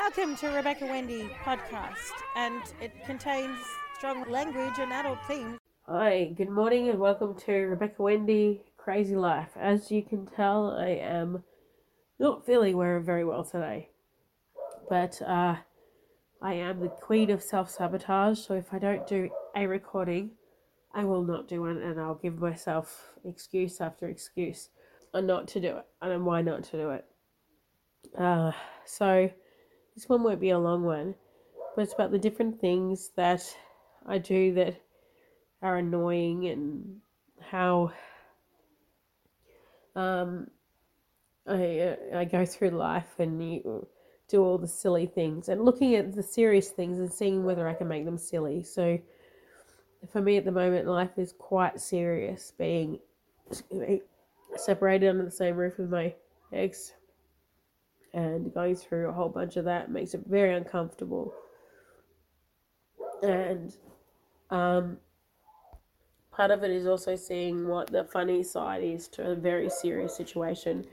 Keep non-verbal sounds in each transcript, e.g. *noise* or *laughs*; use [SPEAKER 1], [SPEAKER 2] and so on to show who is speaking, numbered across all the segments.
[SPEAKER 1] Welcome to Rebecca Wendy podcast, and it contains strong language and adult themes.
[SPEAKER 2] Hi, good morning, and welcome to Rebecca Wendy Crazy Life. As you can tell, I am not feeling very well today, but uh, I am the queen of self sabotage. So if I don't do a recording, I will not do one, and I'll give myself excuse after excuse on not to do it, and why not to do it. Uh, so this one won't be a long one, but it's about the different things that I do that are annoying and how um, I uh, I go through life and you do all the silly things and looking at the serious things and seeing whether I can make them silly. So for me at the moment, life is quite serious. Being separated under the same roof with my ex and going through a whole bunch of that makes it very uncomfortable. And um, part of it is also seeing what the funny side is to a very serious situation.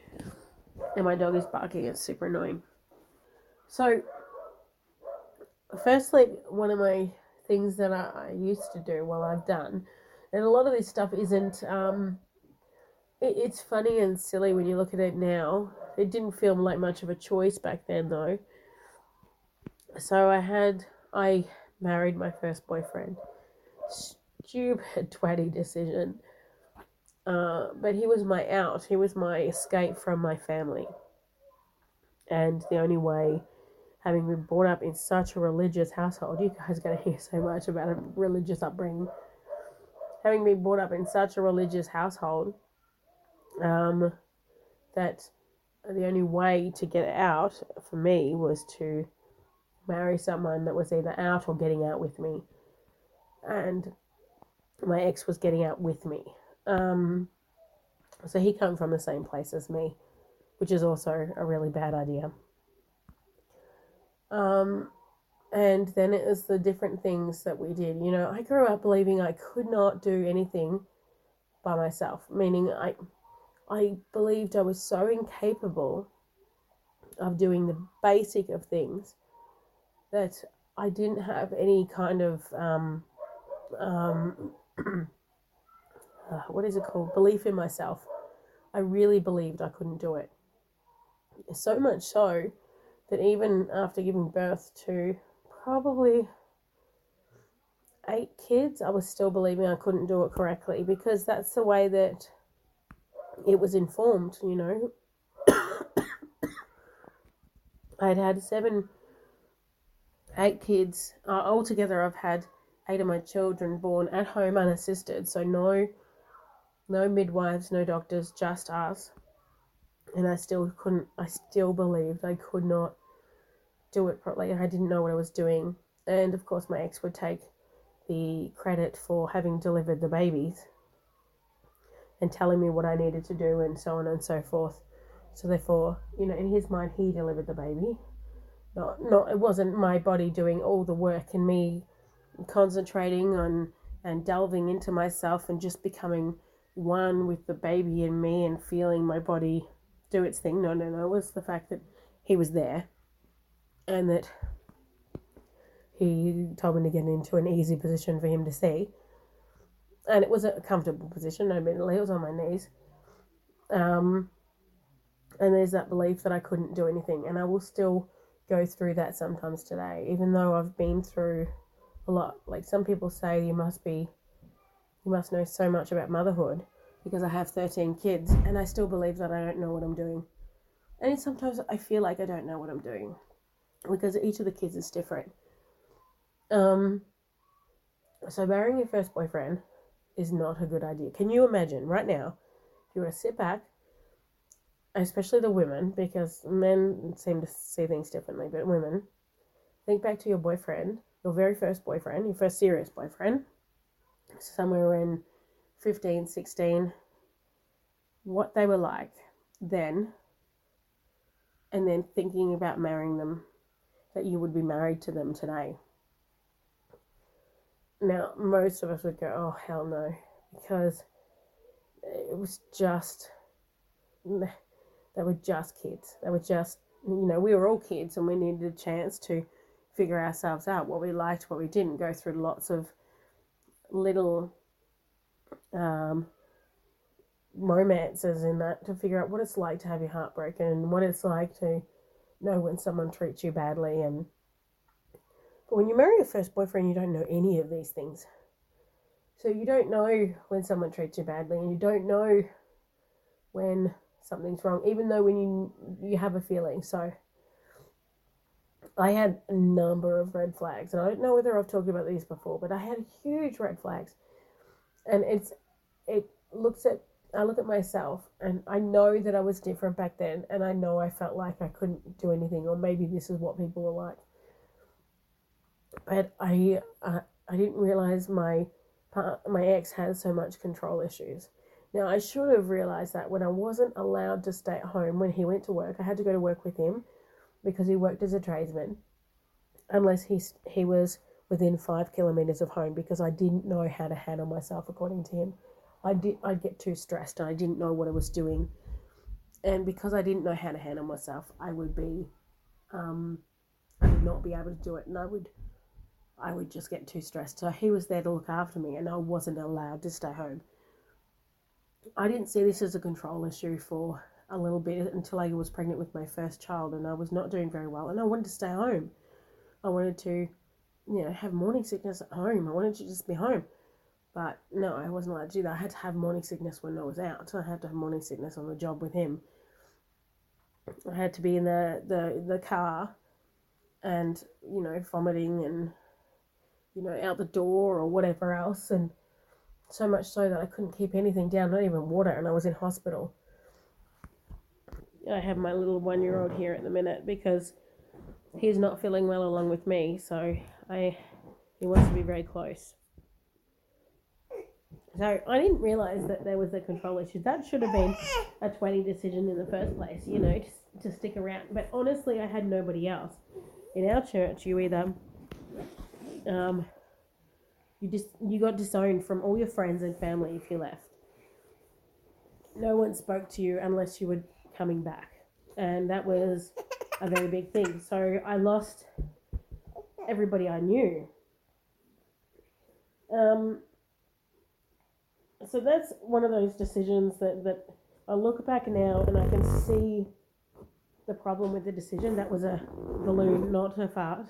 [SPEAKER 2] And my dog is barking, it's super annoying. So, firstly, one of my things that I, I used to do, well, I've done, and a lot of this stuff isn't, um, it, it's funny and silly when you look at it now. It didn't feel like much of a choice back then, though. So I had, I married my first boyfriend. Stupid, *laughs* twatty decision. Uh, but he was my out. He was my escape from my family. And the only way, having been brought up in such a religious household, you guys are going to hear so much about a religious upbringing. Having been brought up in such a religious household, um, that the only way to get out for me was to marry someone that was either out or getting out with me. And my ex was getting out with me. Um, so he came from the same place as me, which is also a really bad idea. Um, and then it was the different things that we did. You know, I grew up believing I could not do anything by myself, meaning I I believed I was so incapable of doing the basic of things that I didn't have any kind of um, um, *clears throat* uh, what is it called belief in myself. I really believed I couldn't do it. So much so that even after giving birth to probably eight kids, I was still believing I couldn't do it correctly because that's the way that it was informed, you know. *coughs* I'd had seven, eight kids. Uh, altogether, I've had eight of my children born at home unassisted. So no, no midwives, no doctors, just us. And I still couldn't. I still believed I could not do it properly. I didn't know what I was doing. And of course, my ex would take the credit for having delivered the babies and telling me what I needed to do and so on and so forth. So therefore, you know, in his mind, he delivered the baby. Not, not it wasn't my body doing all the work and me concentrating on and delving into myself and just becoming one with the baby and me and feeling my body do its thing. No, no, no. It was the fact that he was there and that he told me to get into an easy position for him to see and it was a comfortable position. Admittedly, it was on my knees. Um, and there's that belief that I couldn't do anything, and I will still go through that sometimes today, even though I've been through a lot. Like some people say, you must be, you must know so much about motherhood because I have 13 kids, and I still believe that I don't know what I'm doing. And sometimes I feel like I don't know what I'm doing because each of the kids is different. Um, so marrying your first boyfriend is not a good idea. Can you imagine right now? If you were to sit back, especially the women, because men seem to see things differently, but women, think back to your boyfriend, your very first boyfriend, your first serious boyfriend, somewhere in 15, 16, what they were like then, and then thinking about marrying them, that you would be married to them today. Now, most of us would go, oh, hell no, because it was just, they were just kids. They were just you know, we were all kids and we needed a chance to figure ourselves out what we liked, what we didn't, go through lots of little um, romances in that to figure out what it's like to have your heart broken and what it's like to know when someone treats you badly and but when you marry your first boyfriend you don't know any of these things. So you don't know when someone treats you badly and you don't know when something's wrong even though when you you have a feeling. So I had a number of red flags, and I don't know whether I've talked about these before, but I had huge red flags, and it's it looks at I look at myself, and I know that I was different back then, and I know I felt like I couldn't do anything, or maybe this is what people were like, but I uh, I didn't realize my my ex had so much control issues. Now I should have realized that when I wasn't allowed to stay at home when he went to work, I had to go to work with him because he worked as a tradesman, unless he, he was within five kilometres of home because I didn't know how to handle myself according to him. I did, I'd get too stressed and I didn't know what I was doing. And because I didn't know how to handle myself, I would be, um, I would not be able to do it and I would, I would just get too stressed. So he was there to look after me and I wasn't allowed to stay home. I didn't see this as a control issue for a little bit until I was pregnant with my first child and I was not doing very well and I wanted to stay home. I wanted to, you know, have morning sickness at home. I wanted to just be home. But no, I wasn't allowed to do that. I had to have morning sickness when I was out. So I had to have morning sickness on the job with him. I had to be in the, the, the car and, you know, vomiting and, you know, out the door or whatever else. And so much so that I couldn't keep anything down, not even water. And I was in hospital. I have my little one year old here at the minute because he's not feeling well along with me, so I he wants to be very close. So I didn't realise that there was a control issue. That should have been a twenty decision in the first place, you know, to, to stick around. But honestly, I had nobody else. In our church, you either um, you just you got disowned from all your friends and family if you left. No one spoke to you unless you were coming back. And that was a very big thing. So I lost everybody I knew. Um, so that's one of those decisions that, that I look back now and I can see the problem with the decision. That was a balloon, not a fart.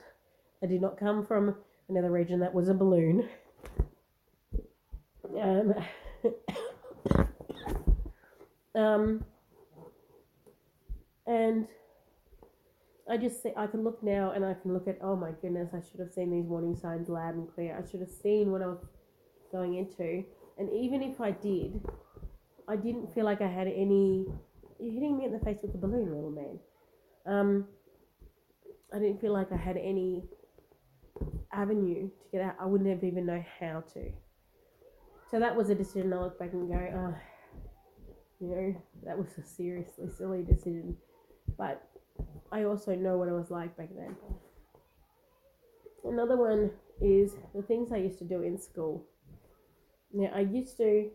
[SPEAKER 2] It did not come from another region. That was a balloon. Um, um, and I just say I can look now and I can look at oh my goodness I should have seen these warning signs loud and clear I should have seen what I was going into and even if I did I didn't feel like I had any you're hitting me in the face with the balloon little man um I didn't feel like I had any avenue to get out I wouldn't have even know how to so that was a decision I look back and go oh you know that was a seriously silly decision but I also know what it was like back then. Another one is the things I used to do in school. Now, I used to,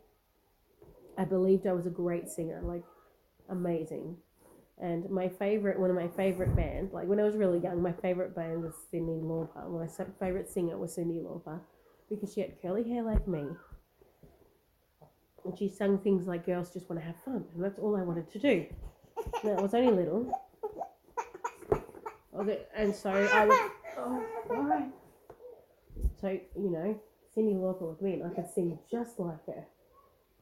[SPEAKER 2] I believed I was a great singer, like amazing. And my favorite, one of my favorite bands, like when I was really young, my favorite band was Cyndi Lauper. My favorite singer was Cyndi Lauper because she had curly hair like me. And she sang things like Girls Just Want to Have Fun. And that's all I wanted to do. Now, I was only little. Okay, and so I would. Oh. So you know, Cyndi Lauper with me, and I could sing just like her.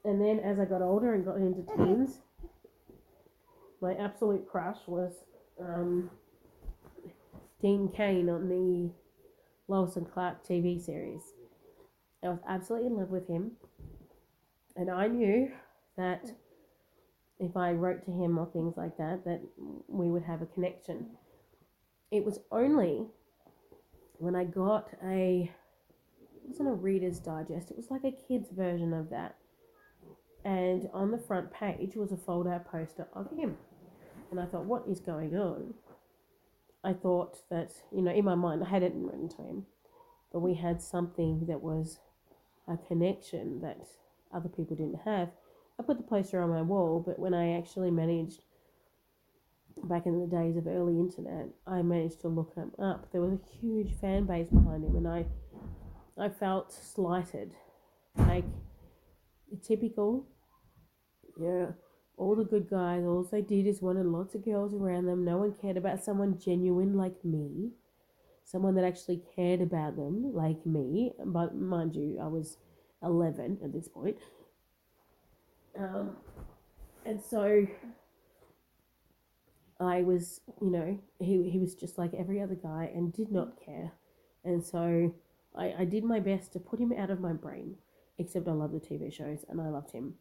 [SPEAKER 2] And then as I got older and got into teens, my absolute crush was um, Dean Cain on the Lois and Clark TV series. I was absolutely in love with him, and I knew that if I wrote to him or things like that, that we would have a connection. It was only when I got a, it wasn't a Reader's Digest, it was like a kid's version of that. And on the front page was a fold out poster of him. And I thought, what is going on? I thought that, you know, in my mind, I hadn't written to him, but we had something that was a connection that other people didn't have. I put the poster on my wall, but when I actually managed back in the days of early internet, I managed to look him up. There was a huge fan base behind him, and I, I felt slighted, like typical. Yeah, all the good guys, all they did is wanted lots of girls around them. No one cared about someone genuine like me, someone that actually cared about them like me. But mind you, I was eleven at this point. Um, and so I was, you know, he, he was just like every other guy and did not care. And so I, I did my best to put him out of my brain, except I love the TV shows and I loved him.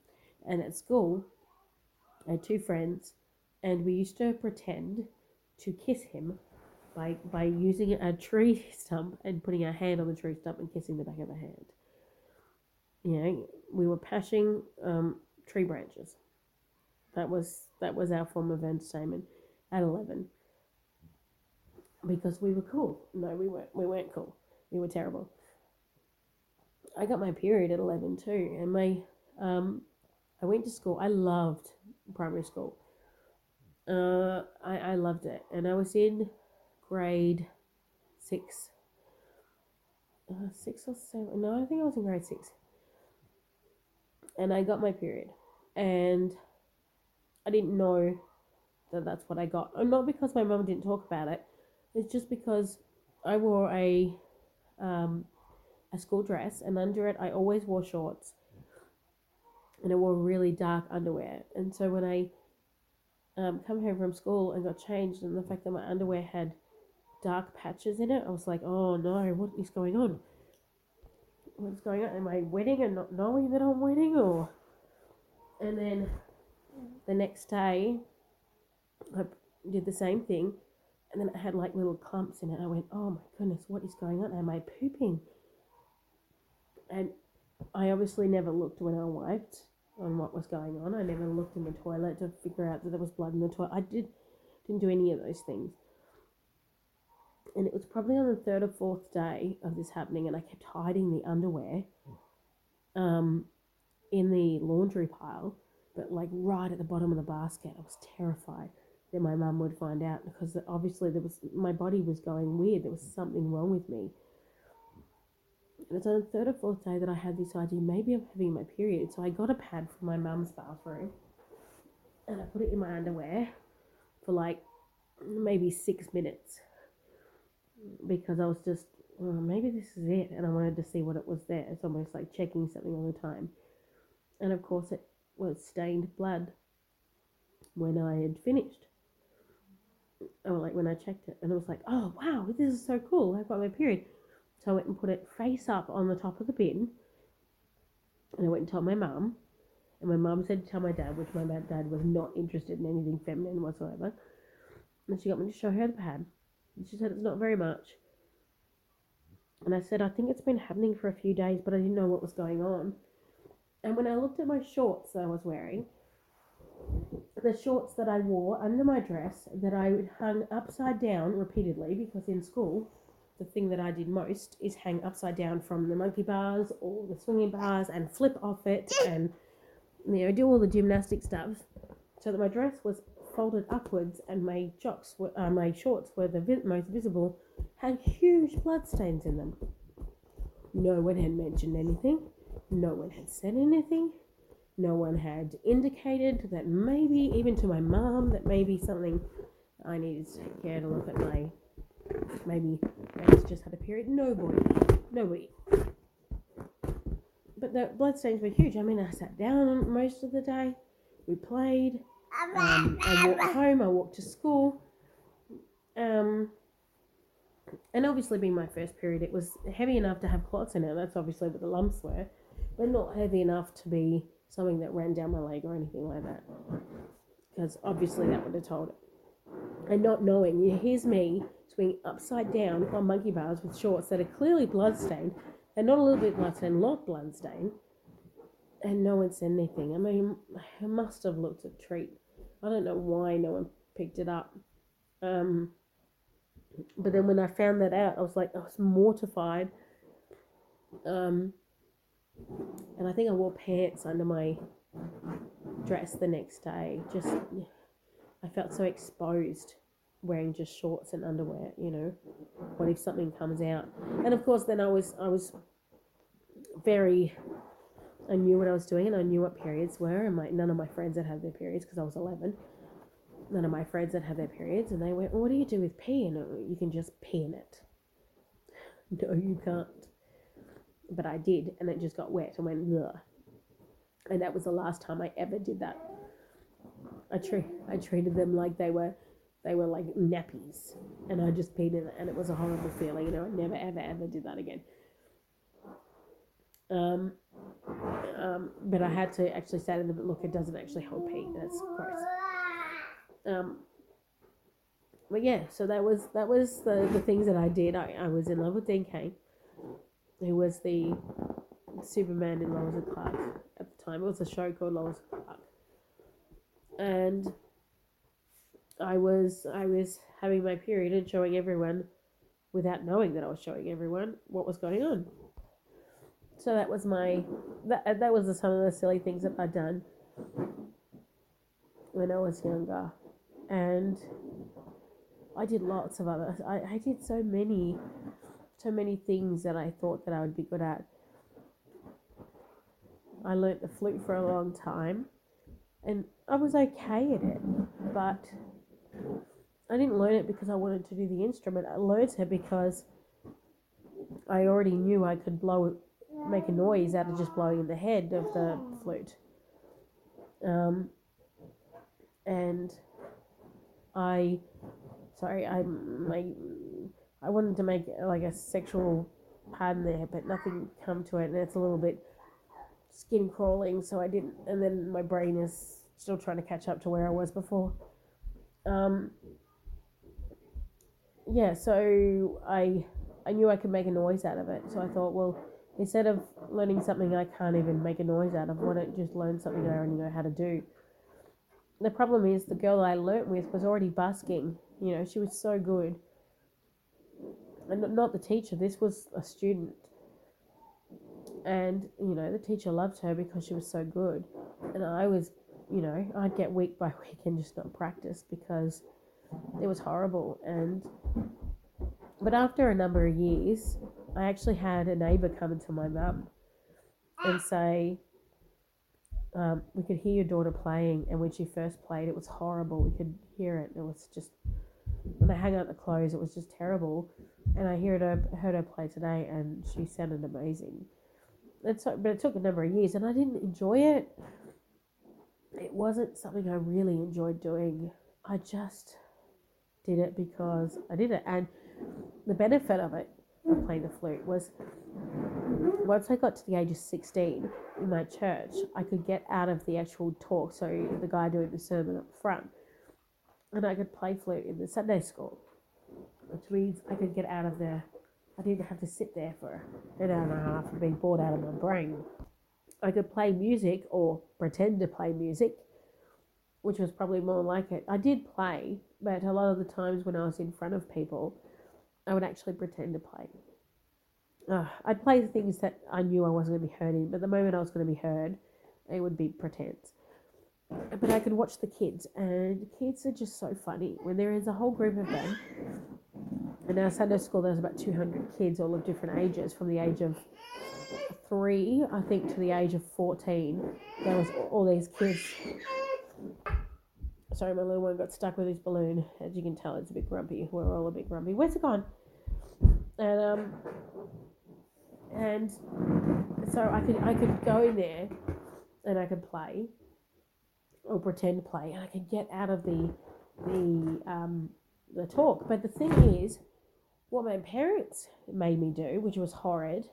[SPEAKER 2] And at school, I had two friends, and we used to pretend to kiss him by, by using a tree *laughs* stump and putting our hand on the tree stump and kissing the back of the hand. You know, we were pashing um, tree branches. That was that was our form of entertainment at 11 because we were cool. No, we weren't. We weren't cool. We were terrible. I got my period at 11 too, and my um, I went to school. I loved primary school. Uh, I, I loved it, and I was in grade six, uh, six or seven. No, I think I was in grade six, and I got my period, and I didn't know that that's what I got. And not because my mum didn't talk about it. It's just because I wore a um, a school dress, and under it I always wore shorts, and I wore really dark underwear. And so when I um, come home from school and got changed, and the fact that my underwear had dark patches in it, I was like, oh no, what is going on? What's going on? Am I wedding and not knowing that I'm wedding, or? And then the next day, I did the same thing, and then it had like little clumps in it. I went, oh my goodness, what is going on? Am I pooping? And I obviously never looked when I wiped on what was going on. I never looked in the toilet to figure out that there was blood in the toilet. I did didn't do any of those things. And it was probably on the third or fourth day of this happening, and I kept hiding the underwear um, in the laundry pile, but like right at the bottom of the basket. I was terrified that my mum would find out because obviously there was my body was going weird. There was something wrong with me. And it's on the third or fourth day that I had this idea maybe I'm having my period. So I got a pad from my mum's bathroom and I put it in my underwear for like maybe six minutes because I was just, well, maybe this is it. And I wanted to see what it was there. It's almost like checking something all the time. And of course, it was stained blood when I had finished or like when I checked it, and it was like, oh wow, this is so cool. I've got my period. So I went and put it face up on the top of the bin, and I went and told my mum, and my mum said to tell my dad, which my dad was not interested in anything feminine whatsoever. And she got me to show her the pad. And she said it's not very much. And I said, I think it's been happening for a few days, but I didn't know what was going on. And when I looked at my shorts that I was wearing, the shorts that I wore under my dress that I hung upside down repeatedly because in school the thing that I did most is hang upside down from the monkey bars or the swinging bars and flip off it and you know do all the gymnastic stuff so that my dress was folded upwards and my jocks were, uh, my shorts were the vi- most visible had huge blood stains in them. No one had mentioned anything. No one had said anything no one had indicated that maybe, even to my mom, that maybe something I needed to take care to look at my. Maybe I just had a period. Nobody. Nobody. But the bloodstains were huge. I mean, I sat down most of the day. We played. Um, I walked home. I walked to school. Um, and obviously, being my first period, it was heavy enough to have clots in it. That's obviously what the lumps were, but not heavy enough to be something that ran down my leg or anything like that. Because obviously that would have told it. And not knowing, here's me swinging upside down on monkey bars with shorts that are clearly bloodstained, and not a little bit bloodstained, a lot bloodstained, and no one said anything. I mean, it must have looked a treat. I don't know why no one picked it up. Um, but then when I found that out, I was like, I was mortified. Um, and I think I wore pants under my dress the next day. Just, I felt so exposed wearing just shorts and underwear, you know. What if something comes out? And of course then I was I was very I knew what I was doing and I knew what periods were and my none of my friends had had their periods because I was 11. None of my friends had had their periods and they went, well, "What do you do with pee?" And uh, you can just pee in it. *laughs* No, you can't. But I did and it just got wet and went Ugh. And that was the last time I ever did that. I treat I treated them like they were they were like nappies and I just peed in it and it was a horrible feeling, you know, I never ever ever did that again. Um, um, but I had to actually say to them, look, it doesn't actually hold pee. That's gross. Um, but yeah, so that was that was the, the things that I did. I, I was in love with Dean Cain, who was the Superman in Lois and Clark at the time. It was a show called Lois and Clark, and I was I was having my period and showing everyone, without knowing that I was showing everyone what was going on. So that was my that that was some of the silly things that I'd done when I was younger, and I did lots of other. I, I did so many, so many things that I thought that I would be good at. I learnt the flute for a long time, and I was okay at it, but I didn't learn it because I wanted to do the instrument. I learned it because I already knew I could blow make a noise out of just blowing in the head of the flute. Um, and I, sorry, I my, I wanted to make like a sexual pun there, but nothing come to it, and it's a little bit skin crawling, so I didn't. And then my brain is still trying to catch up to where I was before. Um, yeah, so I I knew I could make a noise out of it, so I thought, well instead of learning something I can't even make a noise out of, why don't just learn something I already know how to do? The problem is the girl I learnt with was already busking. You know, she was so good. And not the teacher, this was a student. And, you know, the teacher loved her because she was so good. And I was, you know, I'd get week by *laughs* week and just not practice because it was horrible. And, but after a number of years, I actually had a neighbour come into my mum and say, um, we could hear your daughter playing, and when she first played, it was horrible. We could hear it. It was just when they hung out the clothes, it was just terrible. And I heard her heard her play today, and she sounded amazing. And so, but it took a number of years, and I didn't enjoy it. It wasn't something I really enjoyed doing. I just did it because I did it, and the benefit of it of playing the flute was once I got to the age of 16 in my church, I could get out of the actual talk, so the guy doing the sermon up front, and I could play flute in the Sunday school, which means I could get out of there. I didn't have to sit there for an hour and a half and be bored out of my brain. I could play music or pretend to play music, which was probably more like it. I did play, but a lot of the times when I was in front of people, I would actually pretend to play. Uh, I'd play the things that I knew I wasn't going to be heard in, but the moment I was going to be heard, it would be pretense. But I could watch the kids, and kids are just so funny. When there is a whole group of them, in our Sunday school, there's about 200 kids, all of different ages, from the age of three, I think, to the age of 14. There was all these kids Sorry, my little one got stuck with his balloon. As you can tell, it's a bit grumpy. We're all a bit grumpy. Where's it gone? And um, and so I could I could go in there, and I could play, or pretend to play, and I could get out of the the um the talk. But the thing is, what my parents made me do, which was horrid,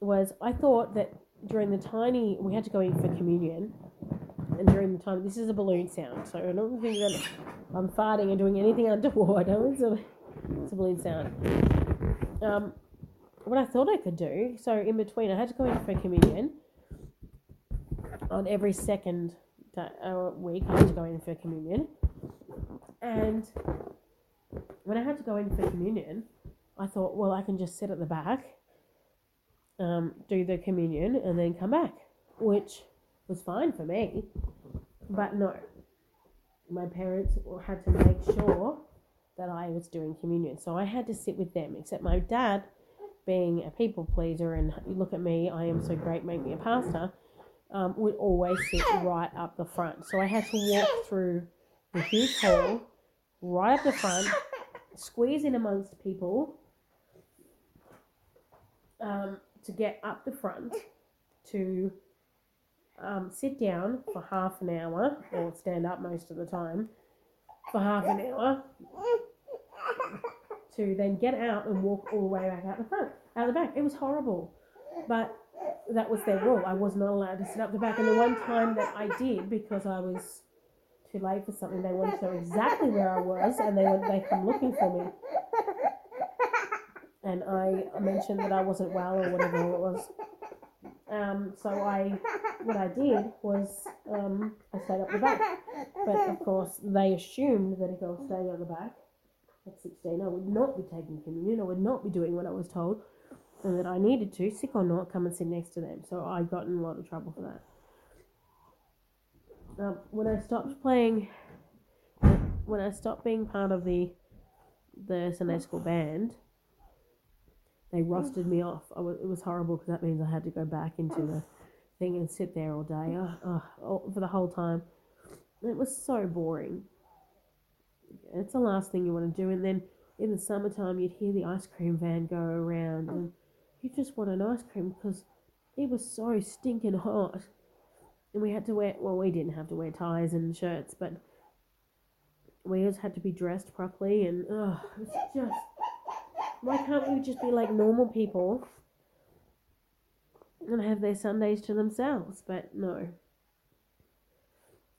[SPEAKER 2] was I thought that during the tiny we had to go in for communion and during the time, this is a balloon sound, so I don't think that I'm farting and doing anything *laughs* underwater. It's a, it's a balloon sound. Um, what I thought I could do, so in between, I had to go in for communion on every second uh, week. I had to go in for communion, and when I had to go in for communion, I thought, well, I can just sit at the back, um, do the communion, and then come back, which was fine for me. But no. my parents had to make sure that I was doing communion. So I had to sit with them, except my dad, being a people pleaser, and look at me, I am so great, make me a pastor, um, would always sit right up the front. So I had to walk through the huge hall, right up the front, squeeze in amongst people um, to get up the front to um, sit down for half an hour or stand up most of the time for half an hour to then get out and walk all the way back out the front, out the back. It was horrible, but that was their rule. I was not allowed to sit up the back. And the one time that I did, because I was too late for something, they wanted to know exactly where I was, and they went, they come looking for me. And I mentioned that I wasn't well or whatever it was. Um, so I, what I did was um, I stayed up the back, but of course they assumed that if I was staying at the back at sixteen, I would not be taking communion. I would not be doing what I was told, and that I needed to, sick or not, come and sit next to them. So I got in a lot of trouble for that. Um, when I stopped playing, when I stopped being part of the the Sunday school band, they rusted me off. Was, it was horrible because that means I had to go back into the thing and sit there all day for the whole time. It was so boring. It's the last thing you want to do. And then in the summertime, you'd hear the ice cream van go around, and you just want an ice cream because it was so stinking hot. And we had to wear, well, we didn't have to wear ties and shirts, but we just had to be dressed properly, and oh, it was just why can't we just be like normal people and have their Sundays to themselves? But no.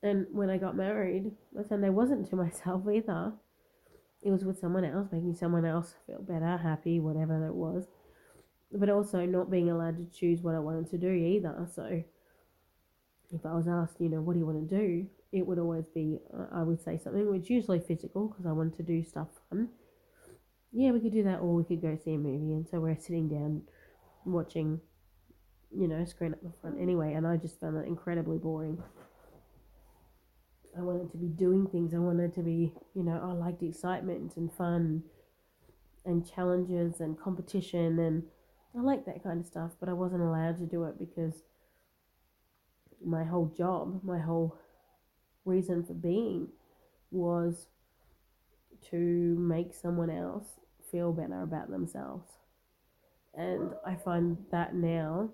[SPEAKER 2] And when I got married, my Sunday wasn't to *laughs* myself either. It was with someone else, making someone else feel better, happy, whatever that was. But also not being allowed to choose what I wanted to do either. So if I was asked, you know, what do you want to do? It would always be, uh, I would say something, which usually physical, because I wanted to do stuff fun yeah, we could do that, or we could go see a movie. And so we're sitting down watching, you know, screen up the front anyway. And I just found that incredibly boring. I wanted to be doing things. I wanted to be, you know, I liked excitement and fun and challenges and competition. And I like that kind of stuff, but I wasn't allowed to do it because my whole job, my whole reason for being was to make someone else feel better about themselves. And I find that now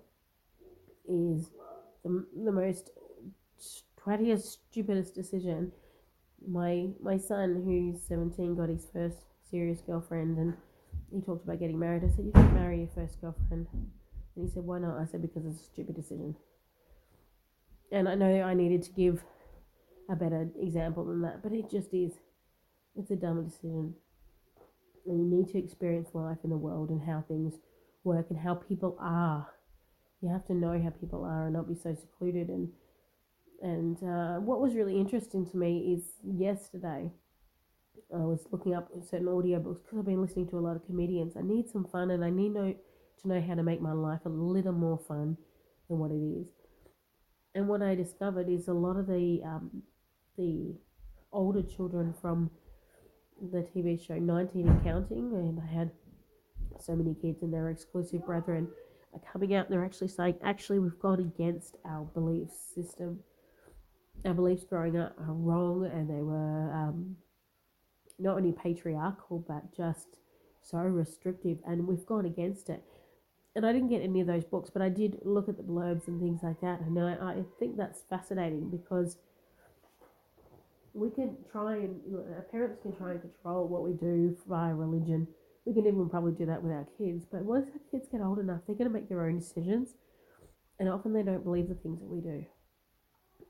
[SPEAKER 2] is the, the most twattiest, stupidest decision. My my son, who's 17, got his first serious girlfriend, and he talked about getting married. I said, You should marry your first girlfriend. And he said, Why not? I said, Because it's a stupid decision. And I know I needed to give a better example than that, but it just is. It's a dumb decision. And you need to experience life in the world and how things work and how people are. You have to know how people are and not be so secluded. And and uh, what was really interesting to me is yesterday I was looking up certain audiobooks because I've been listening to a lot of comedians. I need some fun and I need to know how to make my life a little more fun than what it is. And what I discovered is a lot of the um, the older children from the TV show 19 and Counting, and I had so many kids and their exclusive brethren are coming out. and They're actually saying, actually, we've gone against our belief system. Our beliefs growing up are wrong, and they were um, not only patriarchal but just so restrictive, and we've gone against it. And I didn't get any of those books, but I did look at the blurbs and things like that, and I, I think that's fascinating because we can try and our parents can try and control what we do via religion. We can even probably do that with our kids. But once our kids get old enough, they're going to make their own decisions, and often they don't believe the things that we do,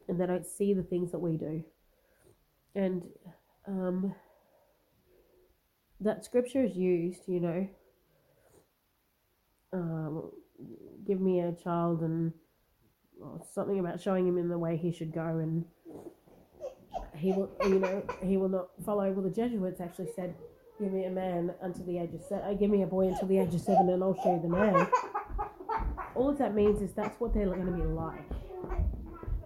[SPEAKER 2] and they don't see the things that we do, and um, that scripture is used. You know, um, give me a child and well, something about showing him in the way he should go and he will, you know, he will not follow. Well, the Jesuits actually said, "Give me a man until the age of seven. Uh, give me a boy until the age of seven, and I'll show you the man." All that means is that's what they're going to be like.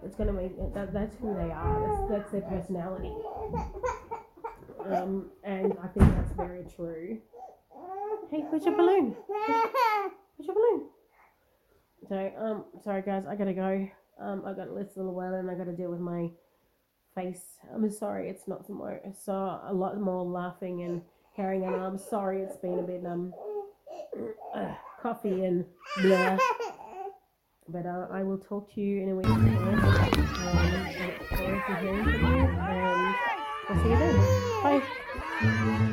[SPEAKER 2] it's gonna make that, that's who they are. That's that's their personality. Um, and I think that's very true. Hey, where's your balloon? Where's, your balloon? So, um, sorry guys, I gotta go. Um, I got a little while and I gotta deal with my face. I'm sorry, it's not so more, so a lot more laughing and carrying on. I'm sorry, it's been a bit um, uh, *clears throat* coffee and blah. But uh, I will talk to you in a time. Um, I I'll see you then. Bye.